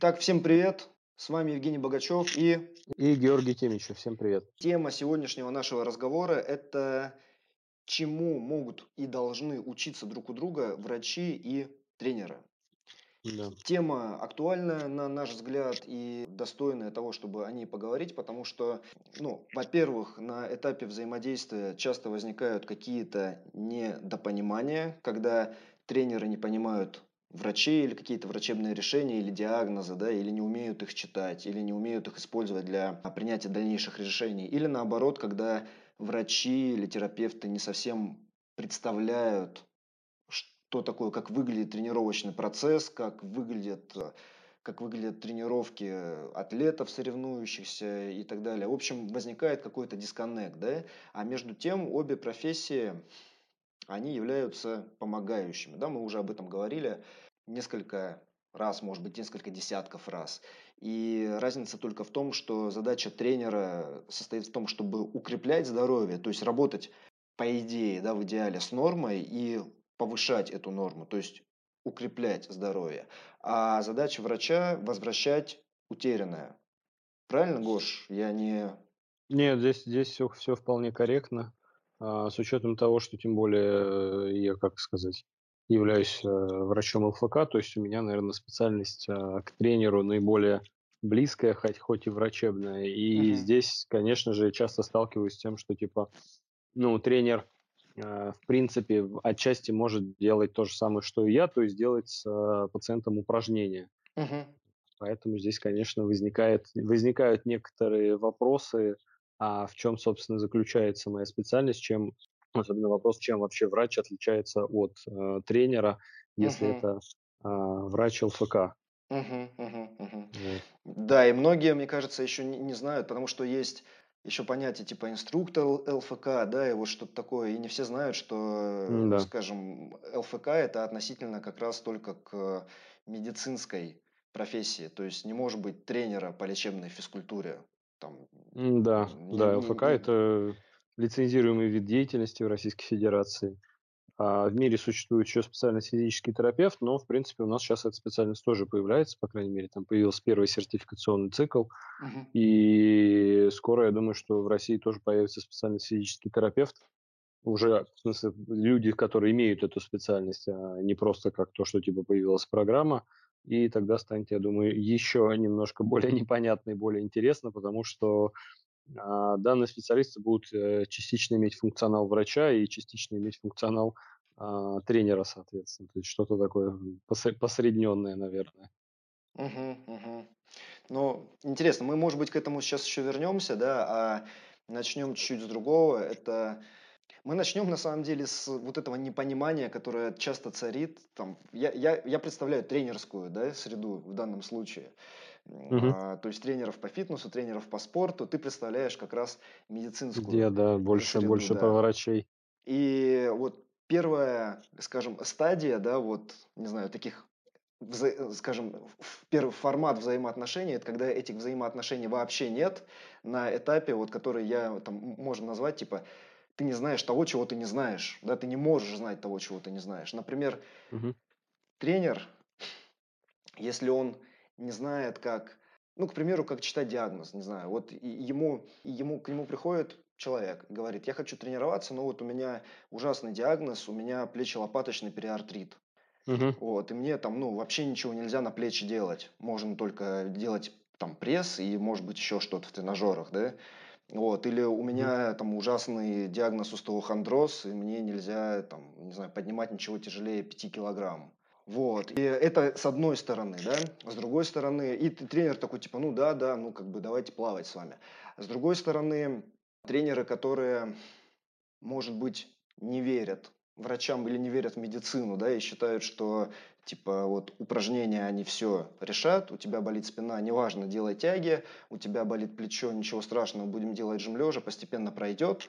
Так, всем привет! С вами Евгений Богачев и... И Георгий Темичев. Всем привет. Тема сегодняшнего нашего разговора – это чему могут и должны учиться друг у друга врачи и тренеры. Да. Тема актуальная, на наш взгляд, и достойная того, чтобы о ней поговорить, потому что, ну, во-первых, на этапе взаимодействия часто возникают какие-то недопонимания, когда тренеры не понимают врачей или какие-то врачебные решения или диагнозы, да, или не умеют их читать, или не умеют их использовать для принятия дальнейших решений, или наоборот, когда врачи или терапевты не совсем представляют, что такое, как выглядит тренировочный процесс, как выглядят как выглядят тренировки атлетов, соревнующихся и так далее. В общем, возникает какой-то дисконнект, да? А между тем обе профессии они являются помогающими. Да, мы уже об этом говорили несколько раз, может быть, несколько десятков раз. И разница только в том, что задача тренера состоит в том, чтобы укреплять здоровье, то есть работать по идее, да, в идеале с нормой и повышать эту норму, то есть укреплять здоровье. А задача врача – возвращать утерянное. Правильно, Гош? Я не... Нет, здесь, здесь все, все вполне корректно. А, с учетом того, что тем более э, я, как сказать, являюсь э, врачом ЛФК, то есть у меня, наверное, специальность э, к тренеру наиболее близкая, хоть, хоть и врачебная. И uh-huh. здесь, конечно же, часто сталкиваюсь с тем, что типа, ну, тренер в принципе, отчасти может делать то же самое, что и я, то есть делать с пациентом упражнения. Uh-huh. Поэтому здесь, конечно, возникает, возникают некоторые вопросы, а в чем, собственно, заключается моя специальность, чем, особенно вопрос, чем вообще врач отличается от э, тренера, если uh-huh. это э, врач ЛФК. Uh-huh, uh-huh, uh-huh. Вот. Да, и многие, мне кажется, еще не, не знают, потому что есть еще понятие типа инструктор ЛФК, да, и вот что-то такое. И не все знают, что, да. скажем, ЛФК это относительно как раз только к медицинской профессии. То есть не может быть тренера по лечебной физкультуре. Там, да, не, да, ЛФК не, это лицензируемый вид деятельности в Российской Федерации. А в мире существует еще специальность физический терапевт, но, в принципе, у нас сейчас эта специальность тоже появляется, по крайней мере, там появился первый сертификационный цикл, uh-huh. и скоро, я думаю, что в России тоже появится специальность физический терапевт, уже, в смысле, люди, которые имеют эту специальность, а не просто как то, что, типа, появилась программа, и тогда станет, я думаю, еще немножко более непонятно и более интересно, потому что а, данные специалисты будут э, частично иметь функционал врача и частично иметь функционал а, тренера, соответственно. То есть что-то такое посредненное, наверное. Угу, угу. Ну, интересно, мы, может быть, к этому сейчас еще вернемся, да, а начнем чуть-чуть с другого. Это мы начнем, на самом деле, с вот этого непонимания, которое часто царит. Там, я, я, я представляю тренерскую да, среду в данном случае. Uh-huh. А, то есть тренеров по фитнесу, тренеров по спорту. Ты представляешь как раз медицинскую Где, да, больше, среду, больше да. по врачей. И вот первая, скажем, стадия, да, вот, не знаю, таких вза- скажем, первый формат взаимоотношений, это когда этих взаимоотношений вообще нет на этапе, вот, который я там можно назвать, типа, ты не знаешь того, чего ты не знаешь. Да, ты не можешь знать того, чего ты не знаешь. Например, угу. тренер, если он не знает, как, ну, к примеру, как читать диагноз, не знаю, вот ему, ему, к нему приходит человек и говорит, я хочу тренироваться, но вот у меня ужасный диагноз, у меня плечи-лопаточный периартрит. Угу. Вот, и мне там, ну, вообще ничего нельзя на плечи делать. Можно только делать там пресс и, может быть, еще что-то в тренажерах, да. Вот, или у меня там ужасный диагноз остеохондроз, и мне нельзя там, не знаю, поднимать ничего тяжелее 5 килограмм. Вот. И это с одной стороны, да. С другой стороны, и тренер такой, типа, ну да, да, ну как бы давайте плавать с вами. С другой стороны, тренеры, которые, может быть, не верят врачам или не верят в медицину, да, и считают, что типа вот упражнения, они все решат, у тебя болит спина, неважно, делай тяги, у тебя болит плечо, ничего страшного, будем делать жим лежа, постепенно пройдет.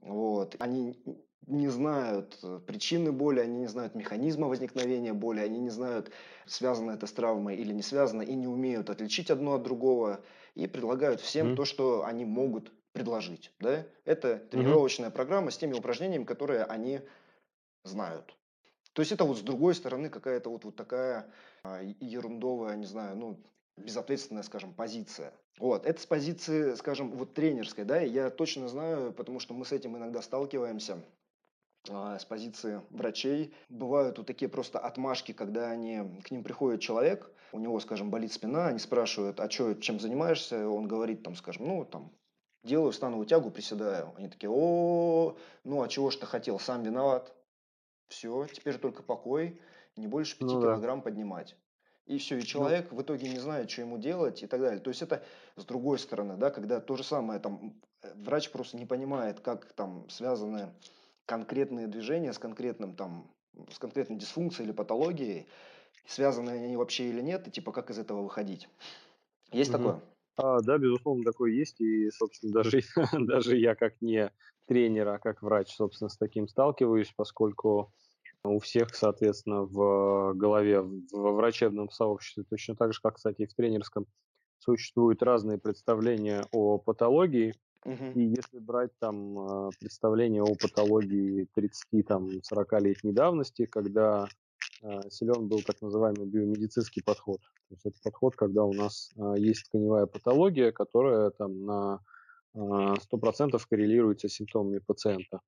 Вот. Они не знают причины боли, они не знают механизма возникновения боли, они не знают, связано это с травмой или не связано, и не умеют отличить одно от другого, и предлагают всем mm-hmm. то, что они могут предложить. Да? Это тренировочная mm-hmm. программа с теми упражнениями, которые они знают. То есть это вот с другой стороны какая-то вот, вот такая а, ерундовая, не знаю, ну, безответственная, скажем, позиция. Вот, это с позиции, скажем, вот тренерской, да, я точно знаю, потому что мы с этим иногда сталкиваемся, а, с позиции врачей. Бывают вот такие просто отмашки, когда они, к ним приходит человек, у него, скажем, болит спина, они спрашивают, а что, чем занимаешься? Он говорит, там, скажем, ну, там, делаю становую тягу, приседаю. Они такие, о, ну, а чего ж ты хотел, сам виноват. Все, теперь только покой, не больше 5 ну, килограмм да. поднимать. И все, и ну человек ну, в итоге не знает, что ему делать и так далее. То есть это с другой стороны, да, когда то же самое, там, э, врач просто не понимает, как там связаны конкретные движения с конкретным там, с конкретной дисфункцией или патологией, связаны они вообще или нет, и типа как из этого выходить. Есть угу. такое? А, да, безусловно, такое есть, и, собственно, даже, даже я как не тренер, а как врач, собственно, с таким сталкиваюсь, поскольку у всех, соответственно, в голове, во врачебном сообществе, точно так же, как, кстати, и в тренерском, существуют разные представления о патологии, Угу. И если брать там а, представление о патологии 30-40-летней давности, когда силен был так называемый биомедицинский подход. То есть это подход, когда у нас а, есть тканевая патология, которая там на 100% коррелируется с симптомами пациента.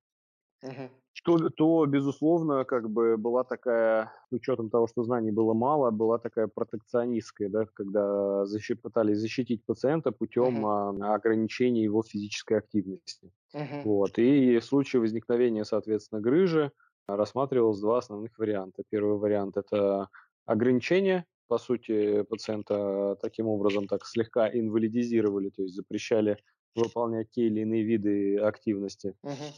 Угу. То, то, безусловно, как бы была такая, с учетом того, что знаний было мало, была такая протекционистская, да, когда защит, пытались защитить пациента путем uh-huh. а, ограничения его физической активности. Uh-huh. Вот. И в случае возникновения, соответственно, грыжи рассматривалось два основных варианта. Первый вариант – это ограничение, по сути, пациента таким образом так слегка инвалидизировали, то есть запрещали выполнять те или иные виды активности. Uh-huh.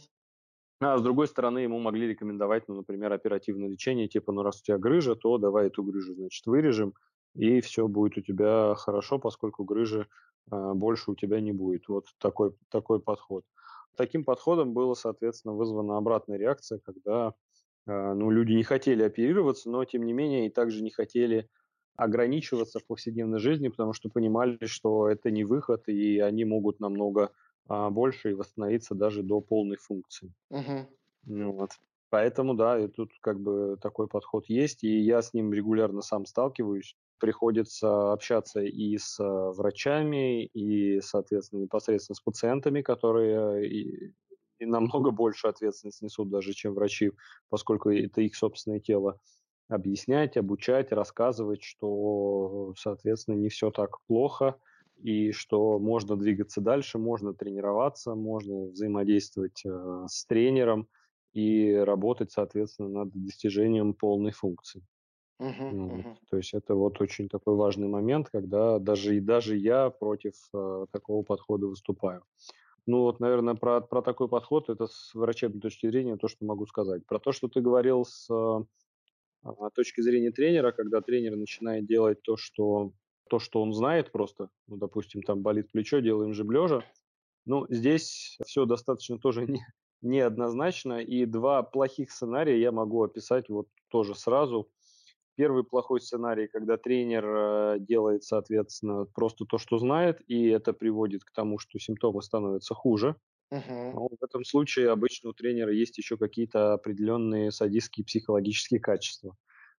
А с другой стороны, ему могли рекомендовать, ну, например, оперативное лечение, типа, ну, раз у тебя грыжа, то давай эту грыжу, значит, вырежем, и все будет у тебя хорошо, поскольку грыжи э, больше у тебя не будет. Вот такой, такой подход. Таким подходом была, соответственно, вызвана обратная реакция, когда э, ну, люди не хотели оперироваться, но, тем не менее, и также не хотели ограничиваться в повседневной жизни, потому что понимали, что это не выход, и они могут намного а, больше и восстановиться даже до полной функции. Угу. Вот. Поэтому, да, и тут как бы такой подход есть, и я с ним регулярно сам сталкиваюсь. Приходится общаться и с э, врачами, и, соответственно, непосредственно с пациентами, которые и, и намного больше ответственности несут даже, чем врачи, поскольку это их собственное тело. Объяснять, обучать, рассказывать, что, соответственно, не все так плохо, и что можно двигаться дальше, можно тренироваться, можно взаимодействовать э, с тренером и работать, соответственно, над достижением полной функции. Uh-huh, ну, uh-huh. То есть это вот очень такой важный момент, когда даже и даже я против э, такого подхода выступаю. Ну вот, наверное, про, про такой подход, это с врачебной точки зрения то, что могу сказать. Про то, что ты говорил с э, точки зрения тренера, когда тренер начинает делать то, что то, что он знает просто, ну, допустим, там болит плечо, делаем же лежа. Ну, здесь все достаточно тоже не, неоднозначно, и два плохих сценария я могу описать вот тоже сразу. Первый плохой сценарий, когда тренер э, делает, соответственно, просто то, что знает, и это приводит к тому, что симптомы становятся хуже. Uh-huh. Но в этом случае обычно у тренера есть еще какие-то определенные садистские психологические качества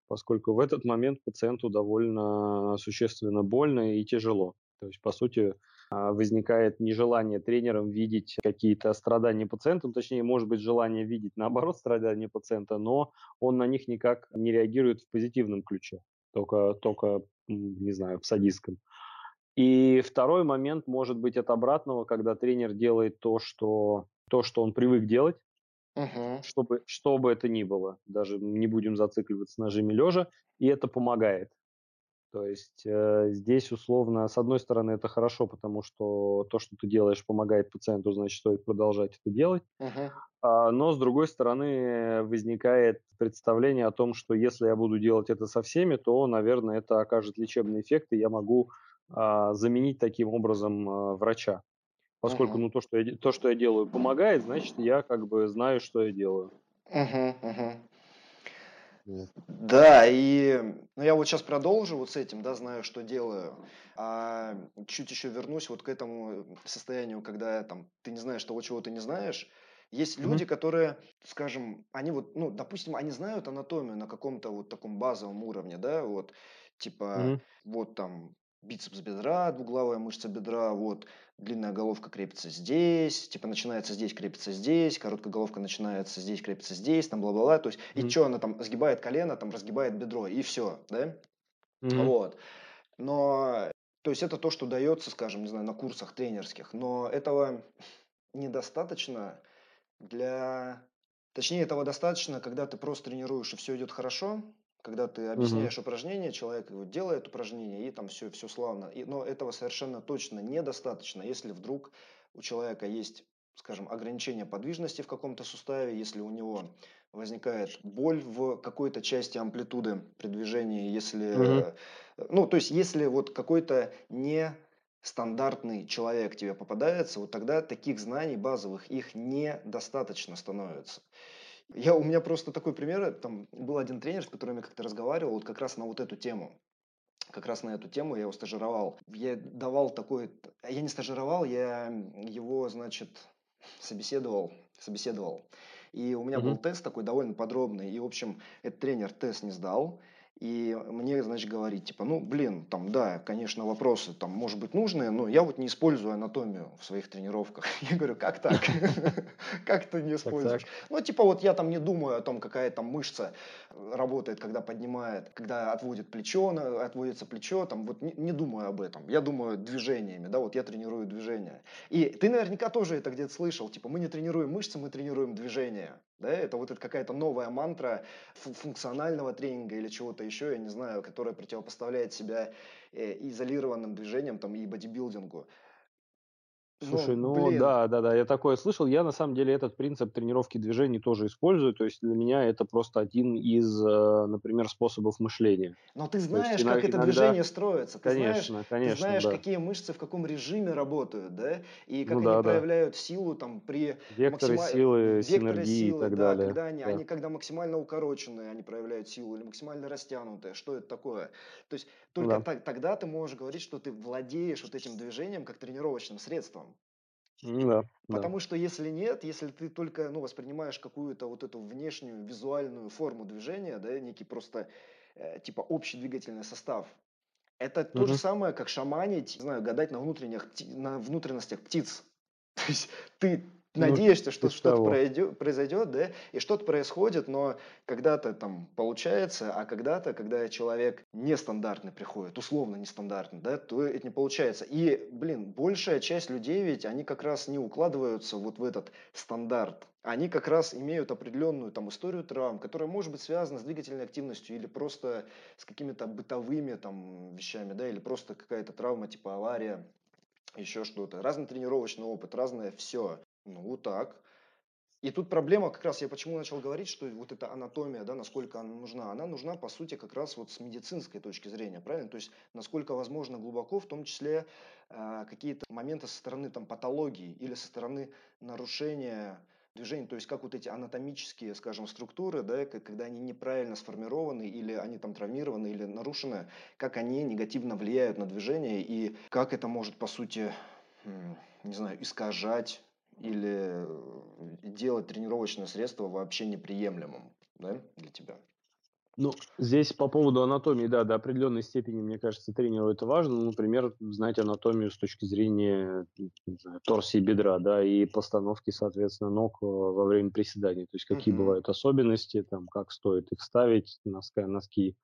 поскольку в этот момент пациенту довольно существенно больно и тяжело. То есть, по сути, возникает нежелание тренерам видеть какие-то страдания пациента, ну, точнее, может быть, желание видеть, наоборот, страдания пациента, но он на них никак не реагирует в позитивном ключе, только, только не знаю, в садистском. И второй момент может быть от обратного, когда тренер делает то, что, то, что он привык делать, Угу. Чтобы, что бы это ни было, даже не будем зацикливаться на жиме лежа, и это помогает. То есть э, здесь условно, с одной стороны, это хорошо, потому что то, что ты делаешь, помогает пациенту, значит, стоит продолжать это делать. Uh-huh. А, но с другой стороны, возникает представление о том, что если я буду делать это со всеми, то, наверное, это окажет лечебный эффект, и я могу а, заменить таким образом а, врача. Поскольку uh-huh. ну, то, что я, то, что я делаю, помогает, значит, я как бы знаю, что я делаю. Uh-huh, uh-huh. Да, и ну, я вот сейчас продолжу вот с этим, да, знаю, что делаю. А чуть еще вернусь вот к этому состоянию, когда там ты не знаешь того, чего ты не знаешь. Есть Мгм. люди, которые, скажем, они вот, ну, допустим, они знают анатомию на каком-то вот таком базовом уровне, да, вот, типа, Мгм. вот там бицепс бедра, двуглавая мышца бедра, вот длинная головка крепится здесь, типа начинается здесь, крепится здесь, короткая головка начинается здесь, крепится здесь, там бла-бла-бла, то есть, и Мгм. что она там сгибает колено, там разгибает бедро, и все, да, Мгм. вот. Но, то есть это то, что дается, скажем, не знаю, на курсах тренерских, но этого недостаточно для точнее, этого достаточно, когда ты просто тренируешь и все идет хорошо, когда ты объясняешь упражнение, человек делает упражнение, и там все все славно. И но этого совершенно точно недостаточно, если вдруг у человека есть, скажем, ограничение подвижности в каком-то суставе, если у него возникает боль в какой-то части амплитуды при движении, если, э, ну, то есть если вот какой-то не стандартный человек тебе попадается, вот тогда таких знаний базовых, их недостаточно становится. Я, у меня просто такой пример, э, там был один тренер, с которым я как-то разговаривал, вот как раз на вот эту тему. Как раз на эту тему я его стажировал. Я давал такой, т- я не стажировал, я его, значит, собеседовал, собеседовал. И у меня был Мгм. тест такой довольно подробный. И, в общем, этот тренер тест не сдал. И мне, значит, говорит, типа, ну, блин, там, да, конечно, вопросы там, может быть, нужные, но я вот не использую анатомию в своих тренировках. Я говорю, как так? Как ты не используешь? Ну, типа, вот я там не думаю о том, какая там мышца работает, когда поднимает, когда отводит плечо, отводится плечо, там, вот не думаю об этом. Я думаю движениями, да, вот я тренирую движения. И ты наверняка тоже это где-то слышал, типа, мы не тренируем мышцы, мы тренируем движения. Да, это вот это какая-то новая мантра фу- функционального тренинга или чего-то еще, я не знаю, которая противопоставляет себя э, изолированным движениям там, и бодибилдингу. Слушай, ну блин, да, да-да, я такое слышал. Я на самом деле этот принцип тренировки движений тоже использую. То есть для меня это просто один из, э, например, способов мышления. Но ты есть знаешь, ино как это иногда движение строится, ты знаешь, Конечно, ты конечно, знаешь, да. какие мышцы в каком режиме работают, да, и Ну как они да, да. проявляют силу там при Векторы максимальной силы, векторы синергии и силы, так да, далее. когда они, Да, они когда максимально укороченные, они проявляют силу или максимально растянутые, что это такое? То есть ну только да. так- тогда ты можешь говорить, что ты владеешь вот этим движением как тренировочным средством. Ну да, да. потому что если нет, если ты только, ну, воспринимаешь какую-то вот эту внешнюю визуальную форму движения, да, некий просто э, типа общий двигательный состав, это то же самое, как шаманить, не знаю, гадать на внутренних, на внутренностях птиц. То есть ты надеешься, что что-то произойдет, да, и что-то происходит, но когда-то там получается, а когда-то, когда человек нестандартный приходит, условно нестандартный, да, то это не получается. И, блин, большая часть людей ведь, они как раз не укладываются вот в этот стандарт. Они как раз имеют определенную там историю травм, которая может быть связана с двигательной активностью или просто с какими-то бытовыми там вещами, да, или просто какая-то травма типа авария, еще что-то. Разный тренировочный опыт, разное все. Ну, так. И тут проблема, как раз я почему начал говорить, что вот эта анатомия, да, насколько она нужна, она нужна, по сути, как раз вот с медицинской точки зрения, правильно? То есть, насколько возможно глубоко, в том числе э, какие-то моменты со стороны там патологии или со стороны нарушения движения, то есть как вот эти анатомические, скажем, структуры, да, когда они неправильно сформированы или они там травмированы или нарушены, как они негативно влияют на движение и как это может, по сути, не знаю, искажать или э, делать тренировочное средство вообще неприемлемым, да, для тебя? Ну, здесь по поводу анатомии, да, до определенной степени, мне кажется, тренеру это важно. Ну, например, знать анатомию с точки зрения знаю, торсии бедра, да, и постановки, соответственно, ног э, во время приседаний. То есть какие Мгм. бывают особенности, там, как стоит их ставить, носка, носки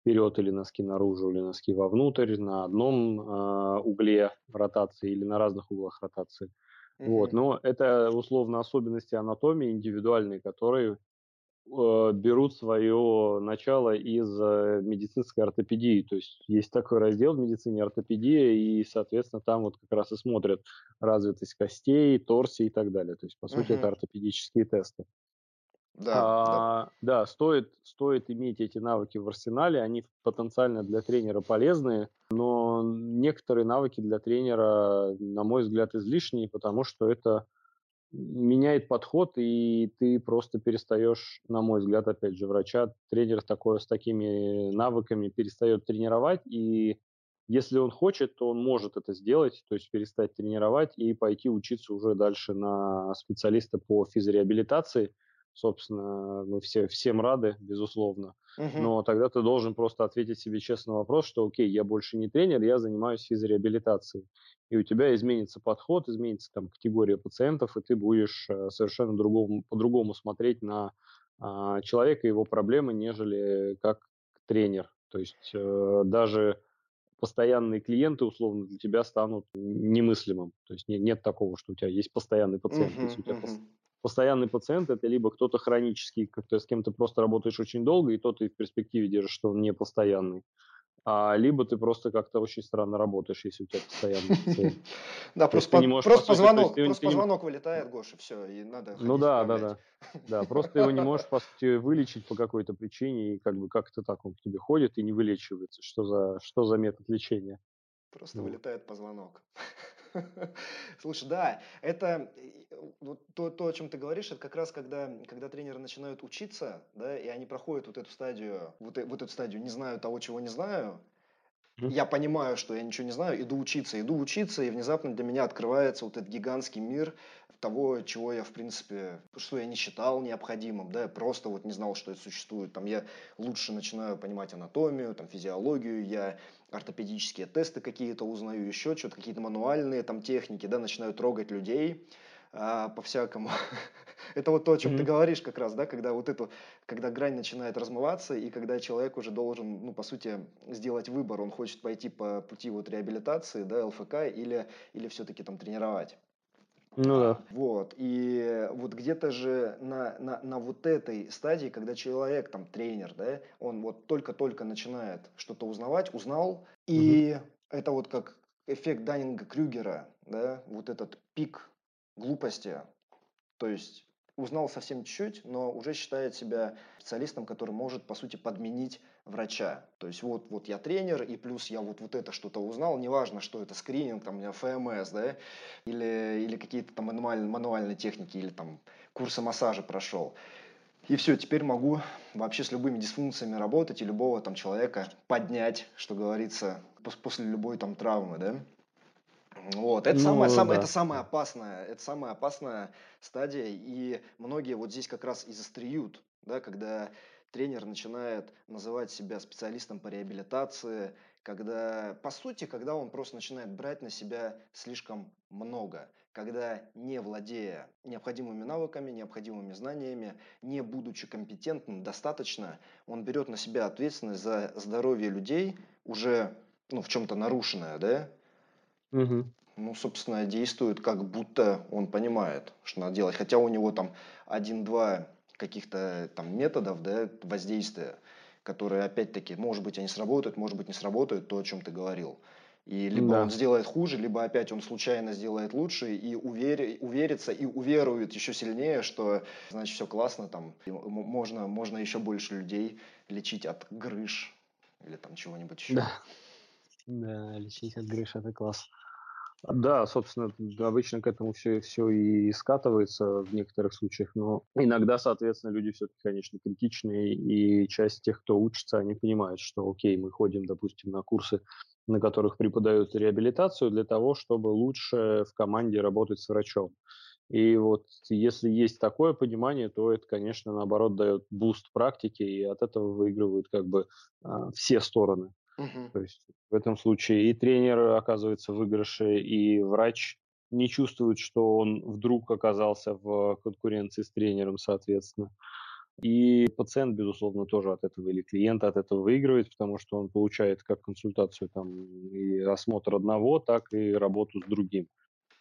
вперед или носки наружу, или носки вовнутрь, на одном э, угле ротации или на разных углах ротации. Вот, Мгм. но это условно особенности анатомии индивидуальные, которые э, берут свое начало из э, медицинской ортопедии. То есть есть такой раздел в медицине ортопедия, и, соответственно, там вот как раз и смотрят развитость костей, торсии и так далее. То есть, по сути, это ортопедические тесты. Да, да. А, да, стоит, стоит иметь эти навыки в арсенале, они потенциально для тренера полезные, но некоторые навыки для тренера, на мой взгляд, излишние, потому что это меняет подход, и ты просто перестаешь, на мой взгляд, опять же, врача, тренер такой с такими навыками перестает тренировать, и Если он хочет, то он может это сделать, то есть перестать тренировать и пойти учиться уже дальше на специалиста по физреабилитации. Собственно, мы все, всем рады, безусловно. Угу. Но тогда ты должен просто ответить себе честно на вопрос, что окей, я больше не тренер, я занимаюсь физреабилитацией. И у тебя изменится подход, изменится там категория пациентов, и ты будешь э, совершенно другому, по-другому смотреть на а, человека и его проблемы, нежели как тренер. То есть э, даже постоянные клиенты, условно, для тебя станут немыслимым. То есть нет, нет такого, что у тебя есть постоянный пациент. Uh-huh, Если у тебя uh-huh. Постоянный пациент, это либо кто-то хронический, как ты с кем то просто работаешь очень долго, и то ты в перспективе держишь, что он не постоянный а, либо ты просто как-то очень странно работаешь, если у тебя постоянно пациент. Да, просто позвонок позвонок вылетает, Гоша, все, и надо Ну да, да, да. Да, просто его не можешь, по сути, вылечить по какой-то причине, и как бы как-то так он к тебе ходит и не вылечивается. Что за, что за метод лечения? Просто вылетает позвонок. Слушай, да, это вот то, то, о чем ты говоришь, это как раз когда, когда тренеры начинают учиться, да, и они проходят вот эту стадию, вот, э, вот эту стадию не знаю того, чего не знаю, я понимаю, что я ничего не знаю, иду учиться, иду учиться, и внезапно для меня открывается вот этот гигантский мир того, чего я, в принципе, что я не считал необходимым, да, я просто вот не знал, что это существует. Там я лучше начинаю понимать анатомию, там, физиологию, я ортопедические тесты какие-то узнаю, еще что-то, какие-то мануальные там техники, да, начинаю трогать людей, а, по-всякому. это вот то, о чем mm-hmm. ты говоришь как раз, да, когда вот эту, когда грань начинает размываться, и когда человек уже должен, ну, по сути, сделать выбор, он хочет пойти по пути вот реабилитации, да, ЛФК, или, или все-таки там тренировать. Ну да. Вот. И вот где-то же на, на, на вот этой стадии, когда человек, там, тренер, да, он вот только-только начинает что-то узнавать, узнал, и угу. это вот как эффект Даннинга-Крюгера, да, вот этот пик глупости. То есть узнал совсем чуть-чуть, но уже считает себя специалистом, который может, по сути, подменить врача. То есть вот, вот я тренер, и плюс я вот, вот это что-то узнал, неважно, что это скрининг, там, у меня ФМС, да, или, или какие-то там мануальные, мануальные техники, или там курсы массажа прошел. И все, теперь могу вообще с любыми дисфункциями работать и любого там человека поднять, что говорится, после любой там травмы, да. Вот, это, ну, самая, да. это самая опасная, это самая опасная стадия, и многие вот здесь как раз и застреют, да, когда тренер начинает называть себя специалистом по реабилитации, когда, по сути, когда он просто начинает брать на себя слишком много, когда не владея необходимыми навыками, необходимыми знаниями, не будучи компетентным достаточно, он берет на себя ответственность за здоровье людей, уже ну, в чем-то нарушенное, да, Угу. Ну, собственно, действует как будто он понимает, что надо делать. Хотя у него там один-два каких-то там методов да, воздействия, которые, опять-таки, может быть, они сработают, может быть, не сработают, то, о чем ты говорил. И либо да. он сделает хуже, либо опять он случайно сделает лучше и увери, уверится и уверует еще сильнее, что значит все классно, там можно, можно еще больше людей лечить от грыж или там чего-нибудь еще. Да. Да, лечить от грыж это класс. Да, собственно, обычно к этому все, все и скатывается в некоторых случаях, но иногда, соответственно, люди все-таки, конечно, критичные, и часть тех, кто учится, они понимают, что, окей, мы ходим, допустим, на курсы, на которых преподают реабилитацию для того, чтобы лучше в команде работать с врачом. И вот если есть такое понимание, то это, конечно, наоборот дает boost практике, и от этого выигрывают как бы а, все стороны. Угу. То есть в этом случае и тренер оказывается в выигрыше, и врач не чувствует, что он вдруг оказался в конкуренции с тренером, соответственно. И пациент, безусловно, тоже от этого, или клиент от этого выигрывает, потому что он получает как консультацию там, и осмотр одного, так и работу с другим.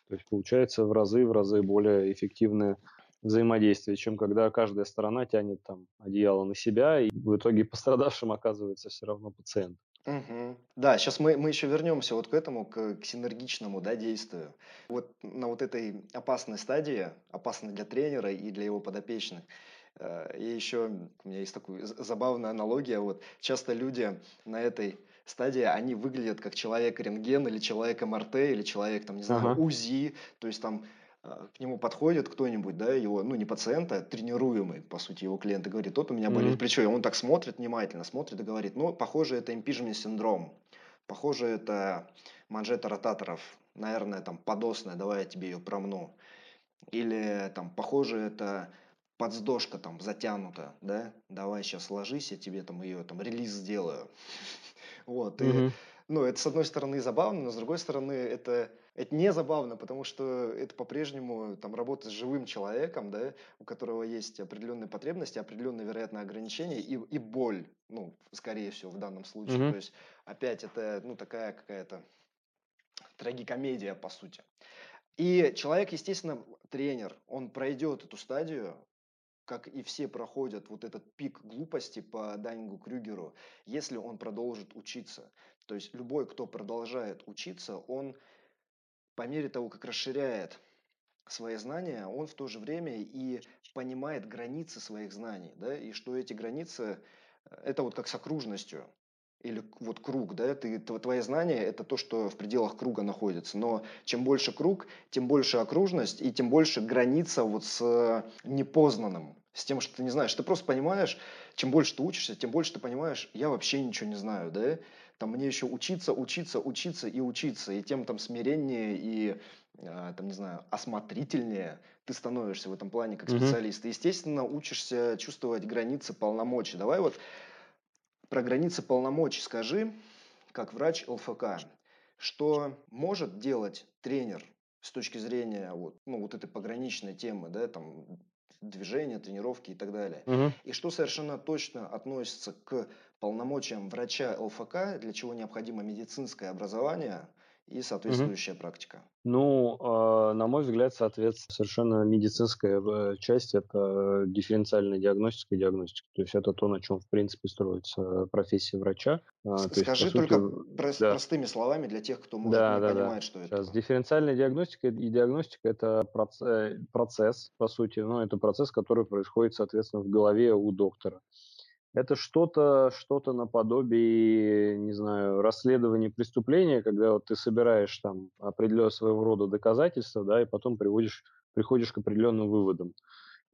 То есть получается в разы, в разы более эффективное взаимодействие, чем когда каждая сторона тянет там одеяло на себя, и в итоге пострадавшим оказывается все равно пациент. Мгм. Да, сейчас мы, мы еще вернемся вот к этому, к, к синергичному, да, действию. Вот на вот этой опасной стадии, опасной для тренера и для его подопечных, э, и еще у меня есть такая забавная аналогия, вот часто люди на этой стадии, они выглядят как человек рентген или человек МРТ или человек, там, не знаю, Ага. УЗИ, то есть там к нему подходит кто-нибудь, да, его, ну, не пациента, а тренируемый, по сути, его клиент, и говорит, вот у меня болит mm-hmm. плечо, и он так смотрит внимательно, смотрит и говорит, ну, похоже, это импижмент синдром. похоже, это манжета ротаторов, наверное, там подосная, давай я тебе ее промну. Или там, похоже, это подздошка там затянута, да, давай сейчас ложись, я тебе там ее там релиз сделаю. Вот, и, ну, это с одной стороны забавно, но с другой стороны это, это не забавно, потому что это по-прежнему там работа с живым человеком, да, у которого есть определенные потребности, определенные, вероятно, ограничения и, и боль, ну, скорее всего, в данном случае. Mm-hmm. То есть, опять, это, ну, такая какая-то трагикомедия, по сути. И человек, естественно, тренер, он пройдет эту стадию, как и все проходят вот этот пик глупости по Данингу Крюгеру, если он продолжит учиться. То есть любой, кто продолжает учиться, он по мере того, как расширяет свои знания, он в то же время и понимает границы своих знаний, да, и что эти границы, э, это вот как с окружностью или вот круг, да, ты, твои знания – это то, что в пределах круга находится. Но чем больше круг, тем больше окружность и тем больше граница вот с непознанным, с тем, что ты не знаешь. Ты просто понимаешь, чем больше ты учишься, тем больше ты понимаешь, я вообще ничего не знаю, да, там мне еще учиться, учиться, учиться и учиться, и тем там смиреннее и, э, там, не знаю, осмотрительнее ты становишься в этом плане как специалист. Mm-hmm. Ты, естественно, учишься чувствовать границы полномочий. Давай вот про границы полномочий скажи, как врач ЛФК, что может делать тренер с точки зрения вот, ну, вот этой пограничной темы, да, там, движения, тренировки и так далее. Угу. И что совершенно точно относится к полномочиям врача ЛФК, для чего необходимо медицинское образование, и соответствующая угу. практика. Ну, э, на мой взгляд, соответственно, совершенно медицинская э, часть – это дифференциальная диагностика и диагностика. То есть это то, на чем, в принципе, строится профессия врача. А, Скажи есть, только сути, про- да. простыми словами для тех, кто, может, да, не да, понимает, да. что это. Сейчас. Дифференциальная диагностика и диагностика – это процесс, процесс, по сути, ну, это процесс, который происходит, соответственно, в голове у доктора. Это что-то что наподобие, не знаю, расследования преступления, когда вот ты собираешь там определенного своего рода доказательства, да, и потом приводишь, приходишь к определенным выводам.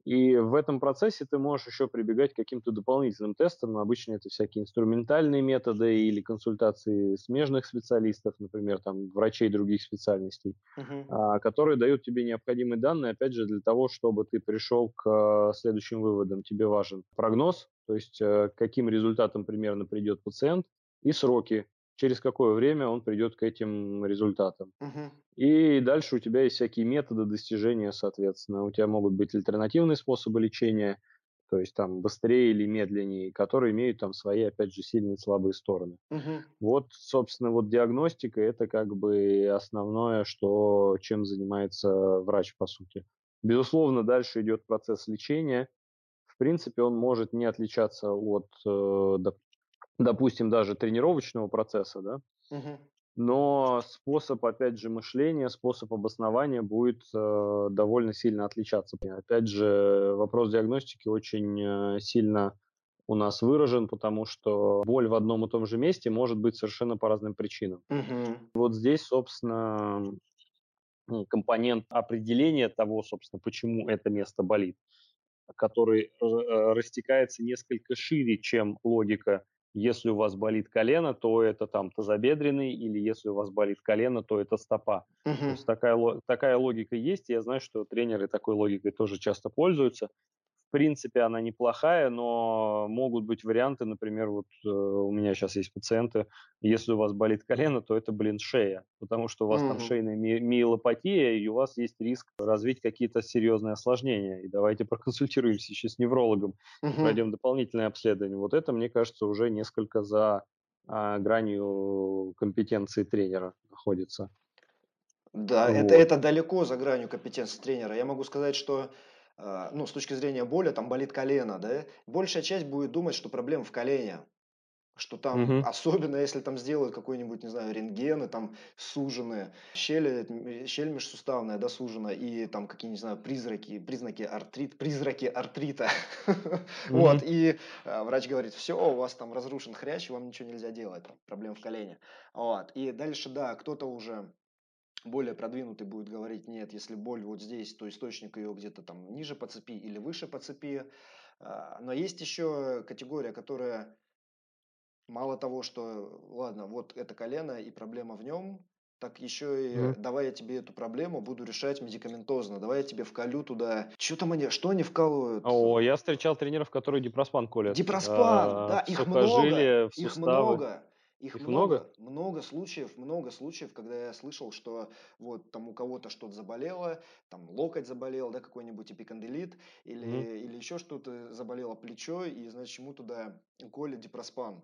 И в этом процессе ты можешь еще прибегать к каким-то дополнительным тестам. Обычно это всякие инструментальные методы или консультации смежных специалистов, например, там, врачей других специальностей, uh-huh. которые дают тебе необходимые данные, опять же, для того, чтобы ты пришел к а, следующим выводам. Тебе важен прогноз, то есть а, каким результатом примерно придет пациент, и сроки, через какое время он придет к этим результатам. Uh-huh. И дальше у тебя есть всякие методы достижения, соответственно. У тебя могут быть альтернативные способы лечения, то есть там быстрее или медленнее, которые имеют там свои, опять же, сильные и слабые стороны. Uh-huh. Вот, собственно, вот диагностика – это как бы основное, что, чем занимается врач, по сути. Безусловно, дальше идет процесс лечения. В принципе, он может не отличаться от э, допустим, даже тренировочного процесса, да, угу. но способ, опять же, мышления, способ обоснования будет э, довольно сильно отличаться. Опять же, вопрос диагностики очень э, сильно у нас выражен, потому что боль в одном и том же месте может быть совершенно по разным причинам. Угу. Вот здесь, собственно, компонент определения того, собственно, почему это место болит, который э, растекается несколько шире, чем логика если у вас болит колено, то это там тазобедренный, или если у вас болит колено, то это стопа. Угу. То есть такая, такая логика есть. Я знаю, что тренеры такой логикой тоже часто пользуются принципе, она неплохая, но могут быть варианты, например, вот э, у меня сейчас есть пациенты, если у вас болит колено, то это, блин, шея, потому что у вас mm-hmm. там шейная ми- миелопатия, и у вас есть риск развить какие-то серьезные осложнения. И давайте проконсультируемся еще с неврологом, mm-hmm. пройдем дополнительное обследование. Вот это, мне кажется, уже несколько за а, гранью компетенции тренера находится. Да, вот. это, это далеко за гранью компетенции тренера. Я могу сказать, что ну, с точки зрения боли, там болит колено, да, большая часть будет думать, что проблема в колене, что там, угу. особенно если там сделают какой-нибудь, не знаю, рентгены, там сужены, щели, щель межсуставная, да, сужена, и там какие, не знаю, призраки, признаки артрит, призраки артрита. Вот, и а, врач говорит, все, у вас там разрушен хрящ, вам ничего нельзя делать, проблема в колене. Вот, и дальше, да, кто-то уже более продвинутый будет говорить, нет, если боль вот здесь, то источник ее где-то там ниже по цепи или выше по цепи. А, но есть еще категория, которая Мало того, что, ладно, вот это колено и проблема в нем, так еще и mm. давай я тебе эту проблему буду решать медикаментозно. Давай я тебе вколю туда. Что там они, что они вкалывают? О, я встречал тренеров, которые дипроспан колят. Дипроспан, а, да, их много. Их много. Их, Их много, много, много случаев, много случаев, когда я слышал, что вот там у кого-то что-то заболело, там локоть заболел, да, какой-нибудь эпиканделит, или, mm-hmm. или еще что-то заболело плечо, и, значит, ему туда колят дипроспан.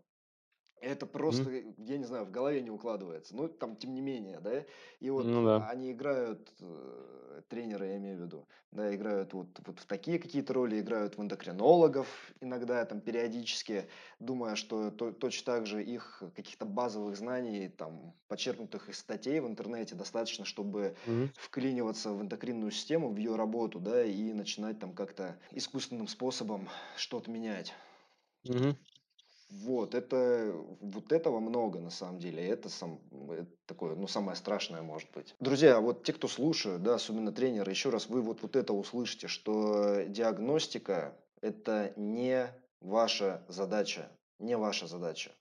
Это просто, mm. я не знаю, в голове не укладывается. Ну, там, тем не менее, да. И вот ну, да. они играют, э, тренеры, я имею в виду, да, играют вот, вот в такие какие-то роли, играют в эндокринологов иногда, там, периодически, думая, что то, точно так же их каких-то базовых знаний, там, подчеркнутых из статей в интернете достаточно, чтобы mm. вклиниваться в эндокринную систему, в ее работу, да, и начинать там как-то искусственным способом что-то менять. Mm-hmm. Вот, это, вот этого много на самом деле. Это, сам, это такое, ну, самое страшное может быть. Друзья, вот те, кто слушают, да, особенно тренеры, еще раз вы вот, вот это услышите, что диагностика – это не ваша задача, не ваша задача.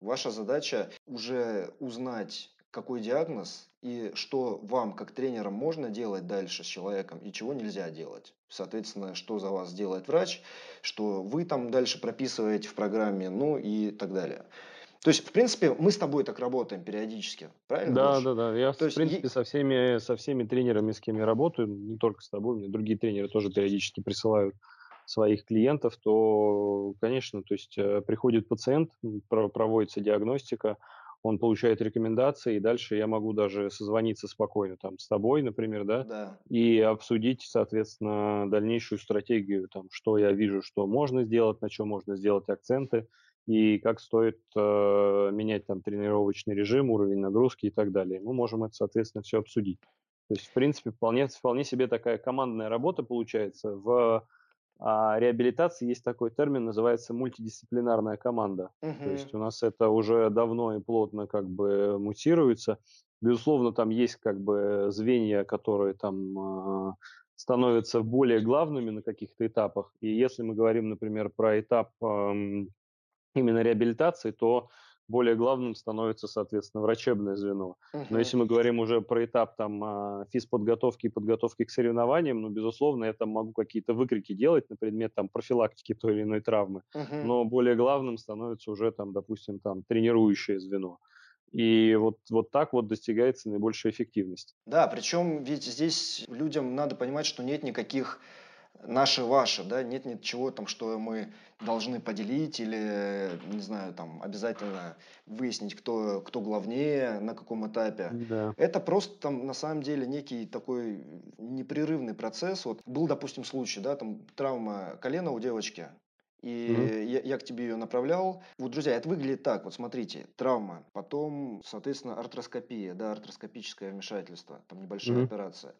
Ваша задача уже узнать какой диагноз и что вам, как тренерам, можно делать дальше с человеком и чего нельзя делать. Соответственно, что за вас делает врач, что вы там дальше прописываете в программе, ну и так далее. То есть, в принципе, мы с тобой так работаем периодически, правильно? Да, Гош? да, да. Я, То в есть, принципе, и... со, всеми, со всеми тренерами, с кем я работаю, не только с тобой, мне другие тренеры тоже периодически присылают своих клиентов, то, конечно, то есть э, приходит пациент, проводится диагностика, он получает рекомендации, и дальше я могу даже созвониться спокойно там с тобой, например, да, да. и обсудить, соответственно, дальнейшую стратегию, там, что я вижу, что можно сделать, на чем можно сделать акценты, и как стоит э, менять там тренировочный режим, уровень нагрузки и так далее. Мы можем это, соответственно, все обсудить. То есть, в принципе, вполне, вполне себе такая командная работа получается в а реабилитации есть такой термин, называется мультидисциплинарная команда. Угу. То есть у нас это уже давно и плотно как бы мутируется. Безусловно, там есть как бы звенья, которые там э, становятся более главными на каких-то этапах. И если мы говорим, например, про этап э, именно реабилитации, то более главным становится, соответственно, врачебное звено. Uh-huh. Но если мы говорим уже про этап там а, физподготовки и подготовки к соревнованиям, ну, безусловно, я там могу какие-то выкрики делать на предмет там профилактики той или иной травмы, uh-huh. но более главным становится уже там, допустим, там тренирующее звено. И вот, вот так вот достигается наибольшая эффективность. Да, причем ведь здесь людям надо понимать, что нет никаких наше ваше, да, нет ничего там, что мы должны поделить или, не знаю, там обязательно выяснить, кто, кто главнее, на каком этапе. Да. Это просто там на самом деле некий такой непрерывный процесс. Вот был, допустим, случай, да, там травма колена у девочки, и mm-hmm. я, я к тебе ее направлял. Вот, друзья, это выглядит так. Вот смотрите, травма, потом, соответственно, артроскопия, да, артроскопическое вмешательство, там небольшая mm-hmm. операция.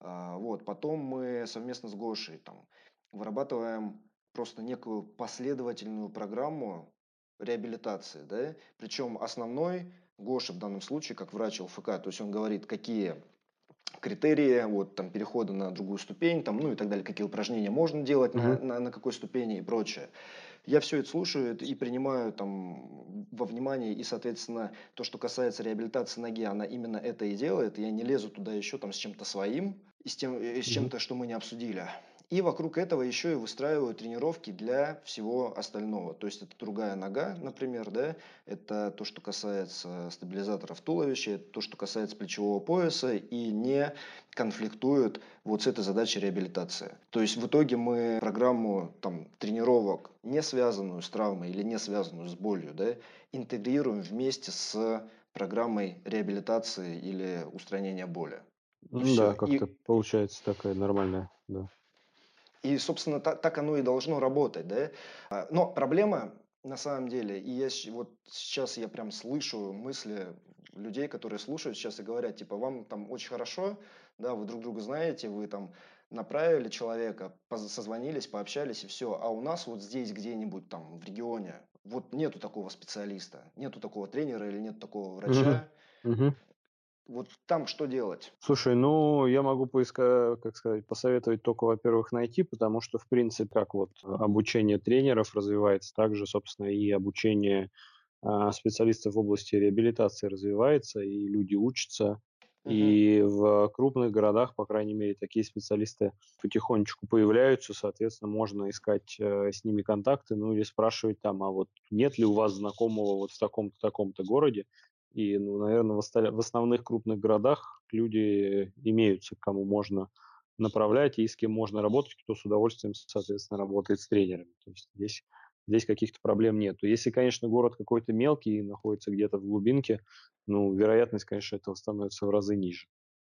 А, вот, потом мы совместно с Гошей там вырабатываем просто некую последовательную программу реабилитации, да, причем основной Гоша в данном случае, как врач ЛФК, то есть он говорит, какие критерии вот там перехода на другую ступень, там, ну и так далее, какие упражнения можно делать mm-hmm. на, на, на какой ступени и прочее. Я все это слушаю и принимаю там во внимание, и, соответственно, то, что касается реабилитации ноги, она именно это и делает. Я не лезу туда еще там с чем-то своим, и с, тем, и с чем-то, что мы не обсудили. И вокруг этого еще и выстраиваю тренировки для всего остального. То есть это другая нога, например, да, это то, что касается стабилизаторов туловища, это то, что касается плечевого пояса и не конфликтует вот с этой задачей реабилитации. То есть в итоге мы программу там, тренировок, не связанную с травмой или не связанную с болью, да, интегрируем вместе с программой реабилитации или устранения боли. Ну, да, как-то и... получается такая нормальная, да. И, собственно, так, так оно и должно работать, да. А, но проблема на самом деле, и я вот сейчас я прям слышу мысли людей, которые слушают сейчас и говорят, типа, вам там очень хорошо, да, вы друг друга знаете, вы там направили человека, созвонились, пообщались и все, а у нас вот здесь где-нибудь там в регионе вот нету такого специалиста, нету такого тренера или нет такого врача, угу. Угу. Вот там что делать? Слушай, ну, я могу поискать, как сказать, посоветовать только, во-первых, найти, потому что, в принципе, как вот обучение тренеров развивается, так же, собственно, и обучение а, специалистов в области реабилитации развивается, и люди учатся. Угу. И в крупных городах, по крайней мере, такие специалисты потихонечку появляются, соответственно, можно искать э, с ними контакты, ну или спрашивать там, а вот нет ли у вас знакомого вот в таком-то, таком-то городе, и, ну, наверное, в, основных крупных городах люди имеются, к кому можно направлять и с кем можно работать, кто с удовольствием, соответственно, работает с тренерами. То есть здесь, здесь каких-то проблем нет. Если, конечно, город какой-то мелкий и находится где-то в глубинке, ну, вероятность, конечно, этого становится в разы ниже.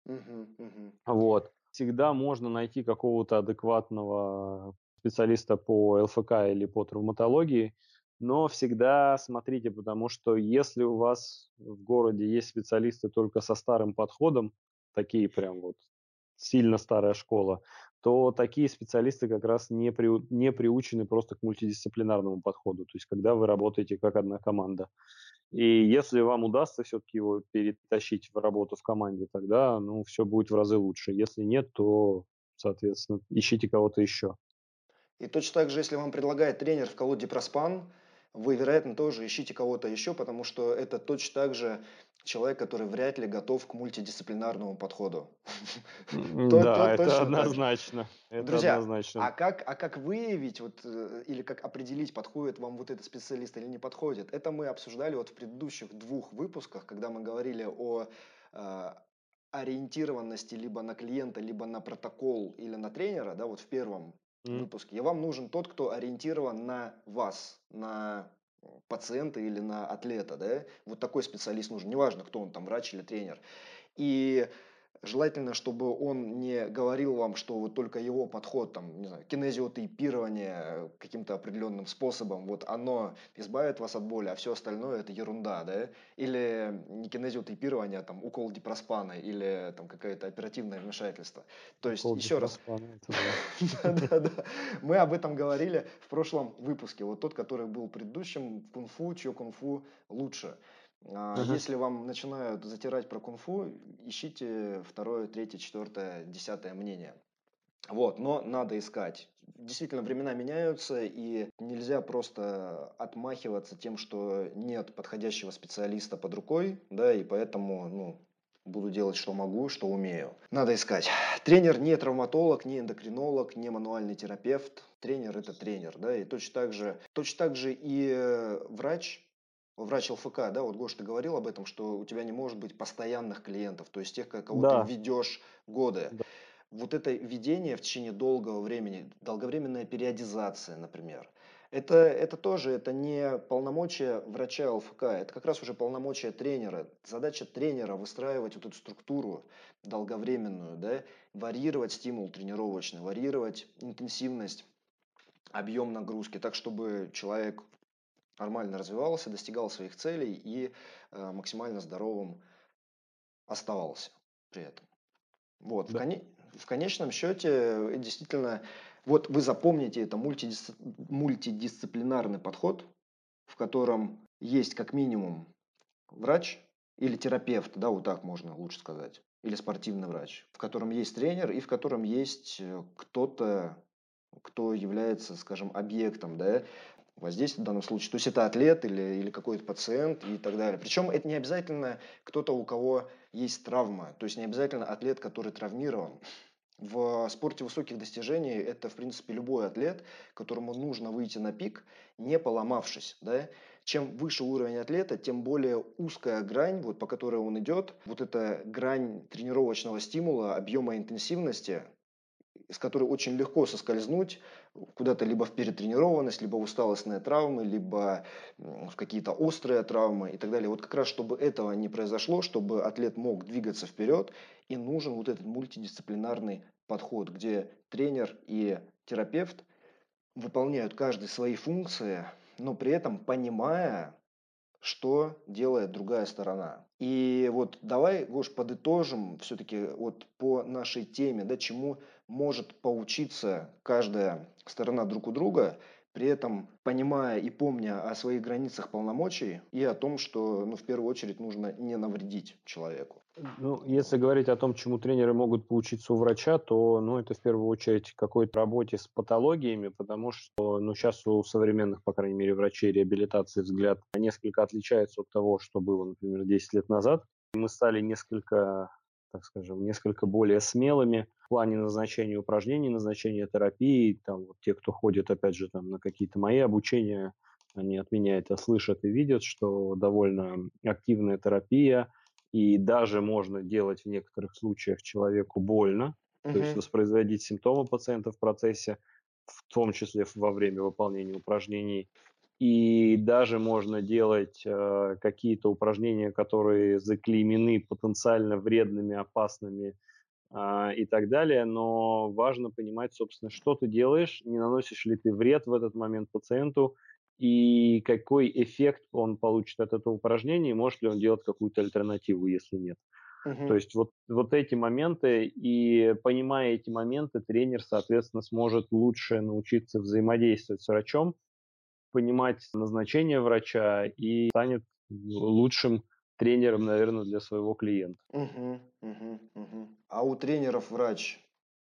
Uh-huh, uh-huh. Вот. Всегда можно найти какого-то адекватного специалиста по ЛФК или по травматологии, но всегда смотрите, потому что если у вас в городе есть специалисты только со старым подходом, такие прям вот сильно старая школа, то такие специалисты как раз не, при, не приучены просто к мультидисциплинарному подходу, то есть когда вы работаете как одна команда. И если вам удастся все-таки его перетащить в работу в команде, тогда ну, все будет в разы лучше. Если нет, то, соответственно, ищите кого-то еще. И точно так же, если вам предлагает тренер в колоде Проспан, вы, вероятно, тоже ищите кого-то еще, потому что это точно так же человек, который вряд ли готов к мультидисциплинарному подходу. Да, это однозначно. Друзья, а как, а как выявить вот, э, или как определить, подходит вам вот этот специалист или не подходит? Это мы обсуждали вот в предыдущих двух выпусках, когда мы говорили о э, ориентированности либо на клиента, либо на протокол или на тренера, да, вот в первом mm. выпуске. И вам нужен тот, кто ориентирован на вас, на пациента или на атлета, да, вот такой специалист нужен, неважно, кто он там, врач или тренер. И Желательно, чтобы он не говорил вам, что вот только его подход, там, не знаю, кинезиотейпирование каким-то определенным способом, вот оно избавит вас от боли, а все остальное это ерунда, да? Или не кинезиотейпирование, а там укол дипроспана или там какое-то оперативное вмешательство. То есть, укол еще раз... Мы об этом говорили в прошлом выпуске. Вот тот, который был предыдущим, кунг-фу, чье кунг-фу лучше. Uh-huh. Если вам начинают затирать про кунг-фу, ищите второе, третье, четвертое, десятое мнение. Вот, но надо искать. Действительно, времена меняются, и нельзя просто отмахиваться тем, что нет подходящего специалиста под рукой, да, и поэтому, ну, буду делать, что могу, что умею. Надо искать. Тренер не травматолог, не эндокринолог, не мануальный терапевт. Тренер – это тренер, да, и точно так же, точно так же и э, врач врач ЛФК, да, вот Гоша, ты говорил об этом, что у тебя не может быть постоянных клиентов, то есть тех, кого да. ты ведешь годы. Да. Вот это ведение в течение долгого времени, долговременная периодизация, например, это, это тоже, это не полномочия врача ЛФК, это как раз уже полномочия тренера. Задача тренера выстраивать вот эту структуру долговременную, да, варьировать стимул тренировочный, варьировать интенсивность, объем нагрузки, так чтобы человек нормально развивался, достигал своих целей и э, максимально здоровым оставался при этом. Вот, да. в, коне, в конечном счете, э, действительно, вот вы запомните, это мультидис, мультидисциплинарный подход, в котором есть как минимум врач или терапевт, да, вот так можно лучше сказать, или спортивный врач, в котором есть тренер и в котором есть э, кто-то, кто является, скажем, объектом, да, воздействие в данном случае. То есть это атлет или, или какой-то пациент и так далее. Причем это не обязательно кто-то, у кого есть травма. То есть не обязательно атлет, который травмирован. В спорте высоких достижений это, в принципе, любой атлет, которому нужно выйти на пик, не поломавшись. Да? Чем выше уровень атлета, тем более узкая грань, вот, по которой он идет, вот эта грань тренировочного стимула, объема интенсивности, с которой очень легко соскользнуть куда-то либо в перетренированность, либо в усталостные травмы, либо в какие-то острые травмы и так далее. Вот как раз, чтобы этого не произошло, чтобы атлет мог двигаться вперед, и нужен вот этот мультидисциплинарный подход, где тренер и терапевт выполняют каждый свои функции, но при этом понимая, что делает другая сторона. И вот давай, Гош, подытожим все-таки вот по нашей теме, да, чему может поучиться каждая сторона друг у друга при этом понимая и помня о своих границах полномочий и о том, что, ну, в первую очередь нужно не навредить человеку. Ну, если говорить о том, чему тренеры могут поучиться у врача, то, ну, это в первую очередь какой-то работе с патологиями, потому что, ну, сейчас у современных, по крайней мере, врачей реабилитации взгляд несколько отличается от того, что было, например, 10 лет назад. Мы стали несколько так скажем, несколько более смелыми в плане назначения упражнений, назначения терапии. Там вот те, кто ходит, опять же, там на какие-то мои обучения, они от меня это слышат и видят, что довольно активная терапия, и даже можно делать в некоторых случаях человеку больно, uh-huh. то есть воспроизводить симптомы пациента в процессе, в том числе во время выполнения упражнений. И даже можно делать э, какие-то упражнения, которые заклеймены потенциально вредными, опасными и так далее. Но важно понимать, собственно, что ты делаешь, не наносишь ли ты вред в этот момент пациенту, и какой эффект он получит от этого упражнения, и может ли он делать какую-то альтернативу, если нет. Uh-huh. То есть вот, вот эти моменты, и понимая эти моменты, тренер, соответственно, сможет лучше научиться взаимодействовать с врачом, понимать назначение врача и станет лучшим тренером, наверное, для своего клиента. Угу, угу, угу. А у тренеров врач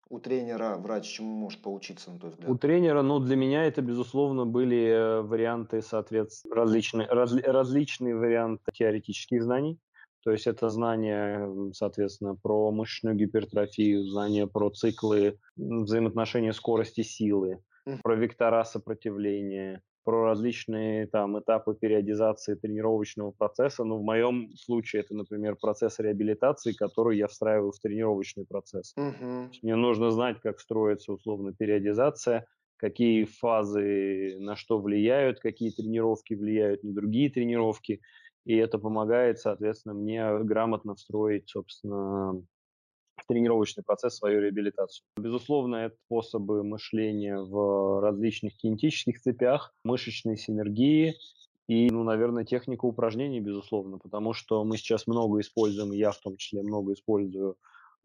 у тренера врач чему может поучиться, на твой взгляд? У тренера, ну, для меня это, безусловно, были э, варианты, соответственно, различные, раз, различные варианты теоретических знаний. То есть это знания, соответственно, про мышечную гипертрофию, знания про циклы взаимоотношения скорости силы, про вектора сопротивления, про различные там этапы периодизации тренировочного процесса. Но в моем случае это, например, процесс реабилитации, который я встраиваю в тренировочный процесс. Угу. Мне нужно знать, как строится условно периодизация, какие фазы на что влияют, какие тренировки влияют на другие тренировки. И это помогает, соответственно, мне грамотно встроить, собственно, тренировочный процесс, свою реабилитацию. Безусловно, это способы мышления в различных кинетических цепях, мышечной синергии и, ну, наверное, техника упражнений, безусловно, потому что мы сейчас много используем, я в том числе много использую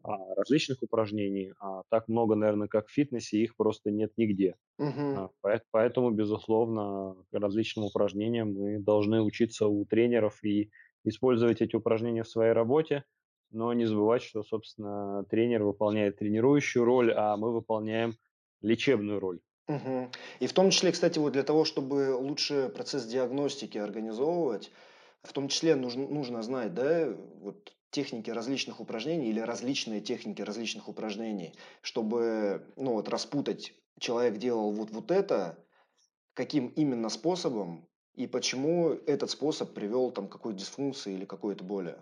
а, различных упражнений, а так много, наверное, как в фитнесе, их просто нет нигде. Uh-huh. А, поэтому, безусловно, различным упражнениям мы должны учиться у тренеров и использовать эти упражнения в своей работе, но не забывать, что, собственно, тренер выполняет тренирующую роль, а мы выполняем лечебную роль. Угу. И в том числе, кстати, вот для того, чтобы лучше процесс диагностики организовывать, в том числе нужно, нужно знать, да, вот техники различных упражнений или различные техники различных упражнений, чтобы, ну вот, распутать, человек делал вот, вот это, каким именно способом и почему этот способ привел там к какой дисфункции или какой-то боли.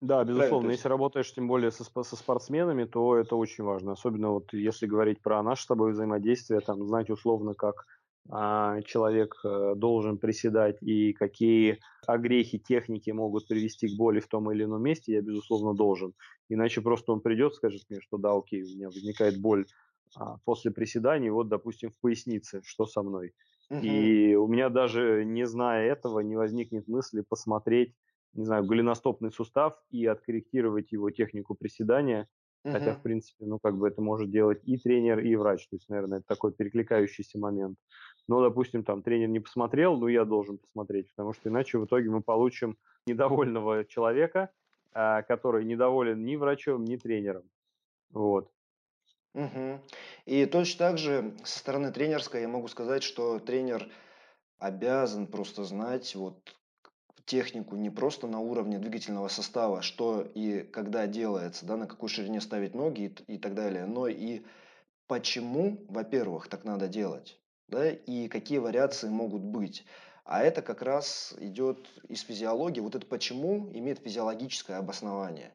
Да, безусловно. Если работаешь тем более со, со спортсменами, то это очень важно. Особенно вот если говорить про наше с тобой взаимодействие, там знать условно, как а, человек а, должен приседать и какие огрехи техники могут привести к боли в том или ином месте, я, безусловно, должен. Иначе просто он придет, скажет мне, что да, окей, у меня возникает боль а, после приседаний, вот, допустим, в пояснице, что со мной. Угу. И у меня даже, не зная этого, не возникнет мысли посмотреть не знаю, голеностопный сустав и откорректировать его технику приседания. Uh-huh. Хотя, в принципе, ну, как бы это может делать и тренер, и врач. То есть, наверное, это такой перекликающийся момент. Но, допустим, там тренер не посмотрел, ну, я должен посмотреть, потому что иначе в итоге мы получим недовольного человека, а, который недоволен ни врачом, ни тренером. Вот. Угу. И точно так же со стороны тренерской я могу сказать, что тренер обязан просто знать вот технику не просто на уровне двигательного состава, что и когда делается, да, на какой ширине ставить ноги и, и так далее, но и почему, во-первых, так надо делать, да, и какие вариации могут быть. А это как раз идет из физиологии. Вот это почему имеет физиологическое обоснование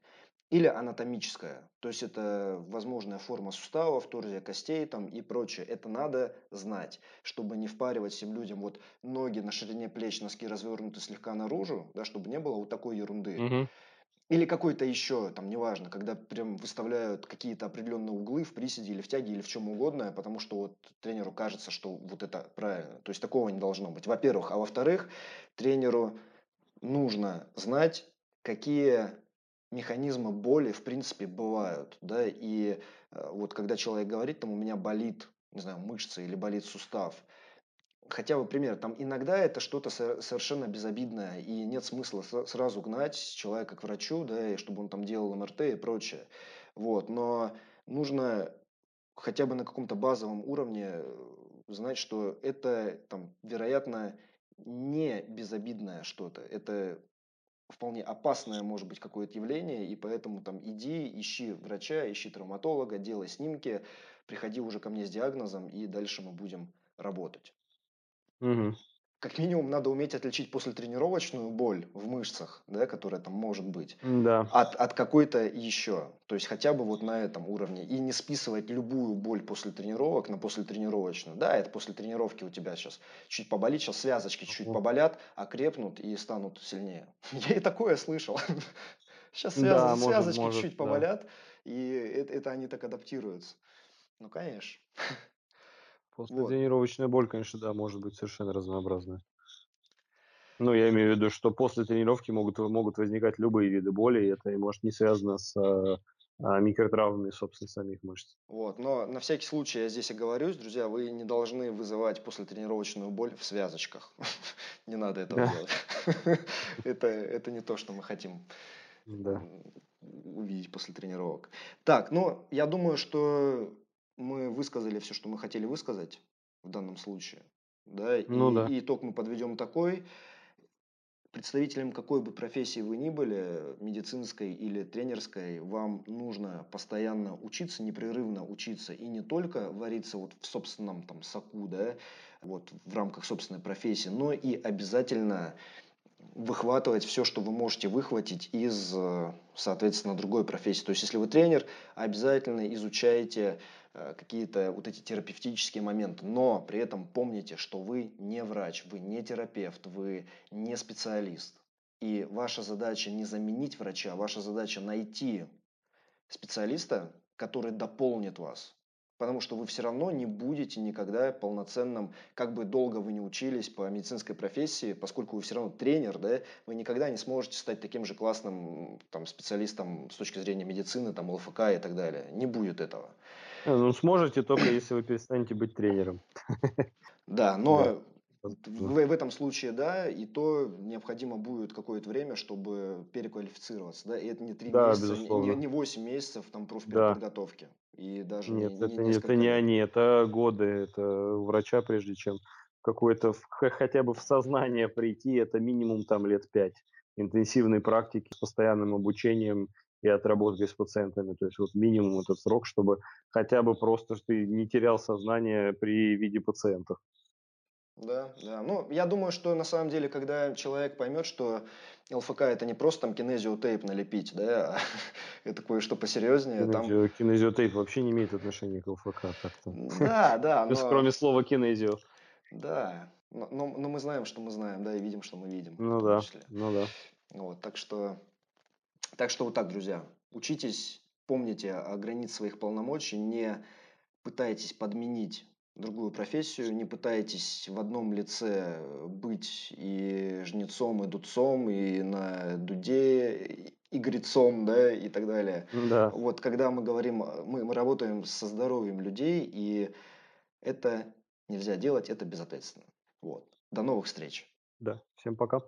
или анатомическая. То есть это возможная форма суставов, торзия костей там и прочее. Это надо знать, чтобы не впаривать всем людям вот ноги на ширине плеч, носки развернуты слегка наружу, да, чтобы не было вот такой ерунды. Угу. Или какой-то еще, там, неважно, когда прям выставляют какие-то определенные углы в приседе или в тяге или в чем угодно, потому что вот тренеру кажется, что вот это правильно. То есть такого не должно быть. Во-первых. А во-вторых, тренеру нужно знать, какие механизмы боли, в принципе, бывают, да, и э, вот когда человек говорит, там, у меня болит, не знаю, мышца или болит сустав, хотя бы пример. Там иногда это что-то совершенно безобидное, и нет смысла сразу гнать человека к врачу, да, и чтобы он там делал МРТ и прочее. Вот, но нужно хотя бы на каком-то базовом уровне э, знать, что это там, вероятно, не безобидное что-то. Это вполне опасное может быть какое-то явление, и поэтому там иди, ищи врача, ищи травматолога, делай снимки, приходи уже ко мне с диагнозом, и дальше мы будем работать. Угу как минимум надо уметь отличить послетренировочную боль в мышцах, да, которая там может быть, да. от, от какой-то еще. То есть хотя бы вот на этом уровне. И не списывать любую боль после тренировок на послетренировочную. Да, это после тренировки у тебя сейчас чуть поболит, сейчас связочки чуть поболят, окрепнут и станут сильнее. Я и такое слышал. Сейчас связ... да, связочки может, чуть да. поболят, и это, это они так адаптируются. Ну, конечно. После вот. тренировочная боль, конечно, да, может быть совершенно разнообразная. Ну, я имею в виду, что после тренировки могут, могут возникать любые виды боли, и это может не связано с а, а, микротравмами, собственно, самих мышц. Вот, но на всякий случай я здесь оговорюсь, друзья, вы не должны вызывать послетренировочную боль в связочках. Не надо этого делать. Это не то, что мы хотим увидеть после тренировок. Так, ну, я думаю, что мы высказали все, что мы хотели высказать в данном случае. Да? Ну и, да. и итог мы подведем такой. Представителем какой бы профессии вы ни были, медицинской или тренерской, вам нужно постоянно учиться, непрерывно учиться и не только вариться вот в собственном там соку, да, вот в рамках собственной профессии, но и обязательно выхватывать все, что вы можете выхватить из, соответственно, другой профессии. То есть, если вы тренер, обязательно изучайте Э, какие-то вот эти терапевтические моменты. Но при этом помните, что вы не врач, вы не терапевт, вы не специалист. И ваша задача не заменить врача, ваша задача найти специалиста, который дополнит вас. Потому что вы все равно не будете никогда полноценным, как бы долго вы не учились по медицинской профессии, поскольку вы все равно тренер, да, вы никогда не сможете стать таким же классным там, специалистом с точки зрения медицины, там, ЛФК и так далее. Не будет этого. Ну, сможете только, если вы перестанете быть тренером. Да, но в, в этом случае, да, и то необходимо будет какое-то время, чтобы переквалифицироваться, да, и это не три да, месяца, не, не 8 месяцев там профпереподготовки. Да. И даже Нет, не, это, не, это не они, это годы, это врача, прежде чем какое-то хотя бы в сознание прийти, это минимум там лет пять интенсивной практики с постоянным обучением и отработки с пациентами. То есть вот минимум этот срок, чтобы хотя бы просто ты не терял сознание при виде пациентов. Да, да. Ну, я думаю, что на самом деле, когда человек поймет, что ЛФК это не просто там кинезиотейп налепить, да, а это кое-что посерьезнее. Кинезио, там... Кинезиотейп вообще не имеет отношения к ЛФК. Так-то. Да, да. Но... Кроме слова кинезио. Да, но, но, но мы знаем, что мы знаем, да, и видим, что мы видим. Ну да, ну да. Вот, так что так что вот так, друзья, учитесь, помните о границе своих полномочий, не пытайтесь подменить другую профессию, не пытайтесь в одном лице быть и жнецом, и дудцом, и на дуде, и грецом, да, и так далее. Да. Вот когда мы говорим, мы, мы работаем со здоровьем людей, и это нельзя делать, это безответственно. Вот. До новых встреч. Да, всем пока.